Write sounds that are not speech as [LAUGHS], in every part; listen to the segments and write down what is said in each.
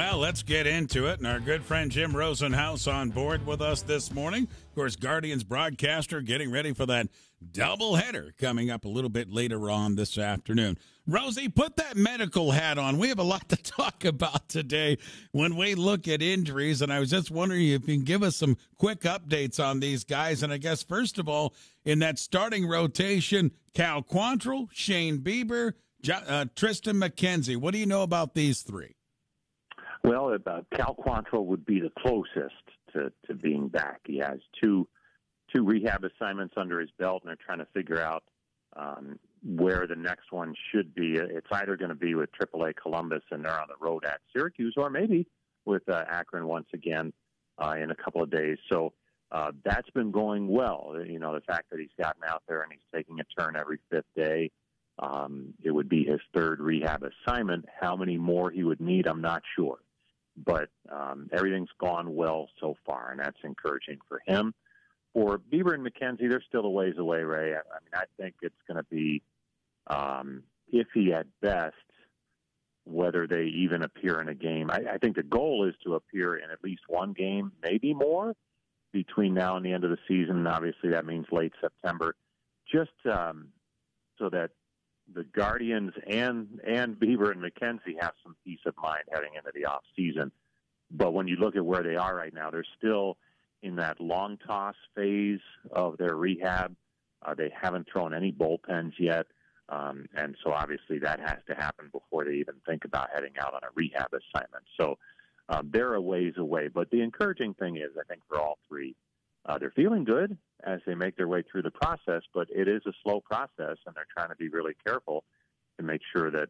Well, let's get into it. And our good friend Jim Rosenhaus on board with us this morning. Of course, Guardians broadcaster getting ready for that doubleheader coming up a little bit later on this afternoon. Rosie, put that medical hat on. We have a lot to [LAUGHS] talk about today when we look at injuries. And I was just wondering if you can give us some quick updates on these guys. And I guess, first of all, in that starting rotation, Cal Quantrill, Shane Bieber, uh, Triston McKenzie. What do you know about these three? Well, uh, Cal Quantrill would be the closest to, to being back. He has two two rehab assignments under his belt, and they're trying to figure out um, where the next one should be. It's either going to be with AAA Columbus, and they're on the road at Syracuse, or maybe with uh, Akron once again uh, in a couple of days. So uh, that's been going well. You know, the fact that he's gotten out there and he's taking a turn every fifth day. Um, it would be his third rehab assignment. How many more he would need, I'm not sure but um, everything's gone well so far, and that's encouraging for him. For Bieber and McKenzie, they're still a ways away, Ray. I, I mean, I think it's going to be um, iffy at best whether they even appear in a game. I, I think the goal is to appear in at least one game, maybe more, between now and the end of the season. And obviously, that means late September, just um, so that the Guardians and and Bieber and McKenzie have some peace of mind heading into the off season. But when you look at where they are right now, they're still in that long toss phase of their rehab. Uh, they haven't thrown any bullpens yet, um, and so obviously that has to happen before they even think about heading out on a rehab assignment. So um, they're a ways away. But the encouraging thing is, I think for all three, uh, they're feeling good as they make their way through the process, but it is a slow process, and they're trying to be really careful to make sure that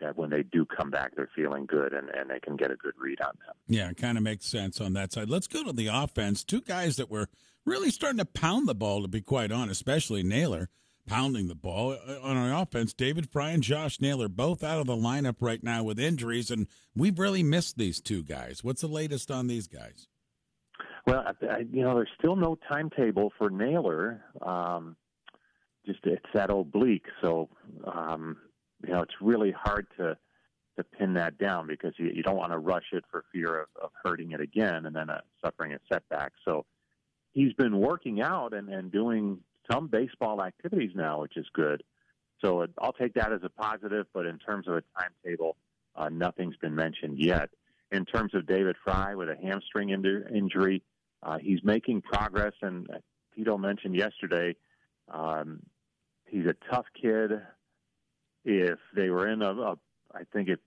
that when they do come back, they're feeling good and, and they can get a good read on them. Yeah, it kind of makes sense on that side. Let's go to the offense. Two guys that were really starting to pound the ball, to be quite honest, especially Naylor pounding the ball uh, on our offense. David Fry and Josh Naylor both out of the lineup right now with injuries, and we've really missed these two guys. What's the latest on these guys? Well, I, you know, there's still no timetable for Naylor. Um, just it's that oblique, so um, you know it's really hard to to pin that down because you, you don't want to rush it for fear of, of hurting it again and then uh, suffering a setback. So he's been working out and, and doing some baseball activities now, which is good. So it, I'll take that as a positive. But in terms of a timetable, uh, nothing's been mentioned yet. In terms of David Fry with a hamstring injury, uh, he's making progress, and Tito mentioned yesterday um, he's a tough kid. If they were in a, a I think it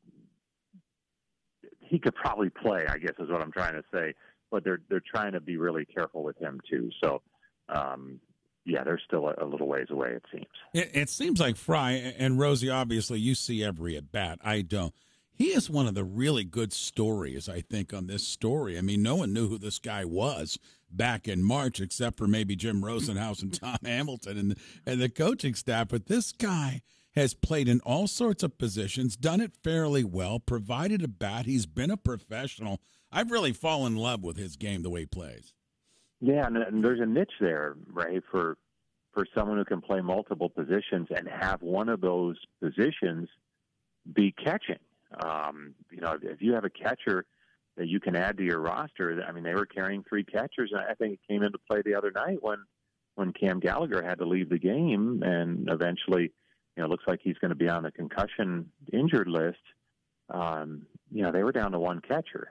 he could probably play. I guess is what I'm trying to say. But they're they're trying to be really careful with him too. So. Um, yeah, they're still a, a, little ways away. It seems. It, it seems like Fry and Rosie. Obviously, you see every at bat. I don't he is one of the really good stories, I think, on this story. I mean, no one knew who this guy was back in March, except for maybe Jim Rosenhaus and Tom Hamilton and, and the coaching staff. But this guy has played in all sorts of positions, done it fairly well, provided a bat. He's been a professional. I've really fallen in love with his game, the way he plays. Yeah, and, there's a niche there, right, for for someone who can play multiple positions and have one of those positions be catching um, you know, if you have a catcher that you can add to your roster, I mean, they were carrying three catchers. And I think it came into play the other night when when Cam Gallagher had to leave the game, and eventually, you know, it looks like he's going to be on the concussion injured list. Um, you know, they were down to one catcher,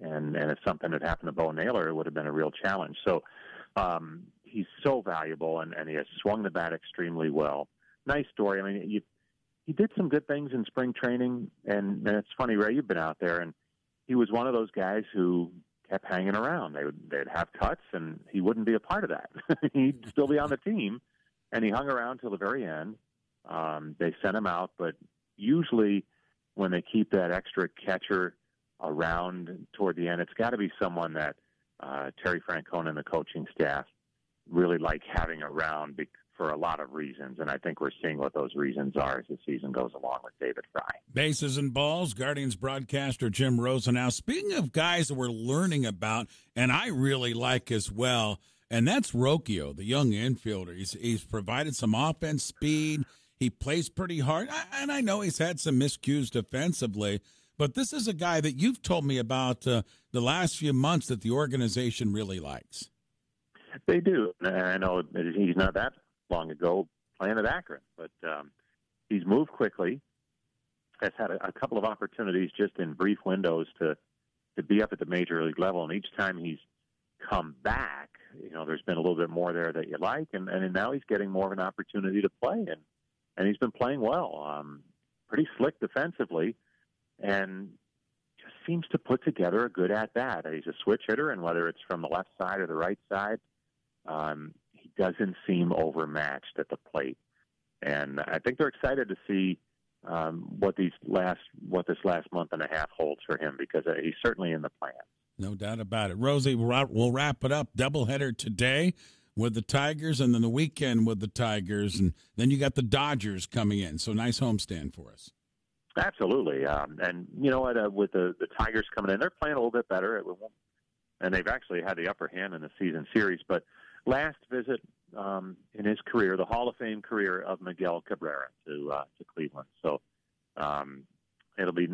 and and if something had happened to Bo Naylor, it would have been a real challenge. So. Um, he's so valuable, and, and he has swung the bat extremely well. Nice story. I mean, you he did some good things in spring training, and, and it's funny, Ray, you've been out there, and he was one of those guys who kept hanging around. They would they'd have cuts, and he wouldn't be a part of that. [LAUGHS] He'd still be on the team, and he hung around till the very end. Um, they sent him out, but usually when they keep that extra catcher around toward the end, it's got to be someone that uh, Terry Francona and the coaching staff really like having around for a lot of reasons, and I think we're seeing what those reasons are as the season goes along with David Fry. Bases and balls, Guardians broadcaster Jim Rosenhaus. Speaking of guys that we're learning about, and I really like as well, and that's Rocchio, the young infielder. He's, he's provided some offense speed. He plays pretty hard, and I know he's had some miscues defensively. But this is a guy that you've told me about uh, the last few months that the organization really likes. They do. I know he's not that long ago playing at Akron, but um, he's moved quickly. Has had a, a couple of opportunities just in brief windows to to be up at the major league level, and each time he's come back, you know, there's been a little bit more there that you like, and and now he's getting more of an opportunity to play, and and he's been playing well, um, pretty slick defensively, and just seems to put together a good at bat. He's a switch hitter, and whether it's from the left side or the right side, um, doesn't seem overmatched at the plate, and I think they're excited to see um, what these last what this last month and a half holds for him because uh, he's certainly in the plan. No doubt about it. Rosie, we'll wrap it up. Doubleheader today with the Tigers, and then the weekend with the Tigers, and then you got the Dodgers coming in. So nice homestand for us. Absolutely, um, and you know what? Uh, with the the Tigers coming in, they're playing a little bit better, and they've actually had the upper hand in the season series. But last visit um, in his career, the Hall of Fame career of Miguel Cabrera to uh, to Cleveland. So um, it'll be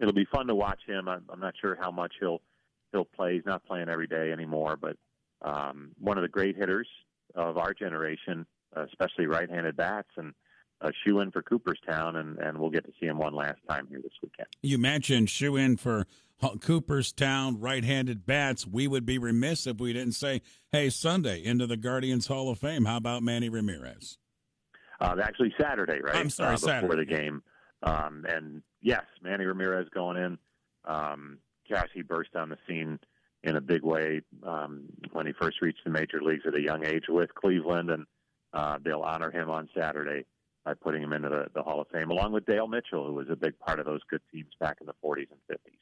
it'll be fun to watch him. I'm, I'm not sure how much he'll he'll play. He's not playing every day anymore, but um, one of the great hitters of our generation, especially right-handed bats, and a shoe in for Cooperstown, and, and we'll get to see him one last time here this weekend. You mentioned shoe in for Cooperstown right-handed bats. We would be remiss if we didn't say, "Hey, Sunday into the Guardians Hall of Fame." How about Manny Ramirez? Uh, actually, Saturday, right? I'm sorry, uh, before Saturday. the game. Um, and yes, Manny Ramirez going in. Um, gosh, he burst on the scene in a big way um, when he first reached the major leagues at a young age with Cleveland, and uh, they'll honor him on Saturday by putting him into the, the Hall of Fame, along with Dale Mitchell, who was a big part of those good teams back in the 40s and 50s.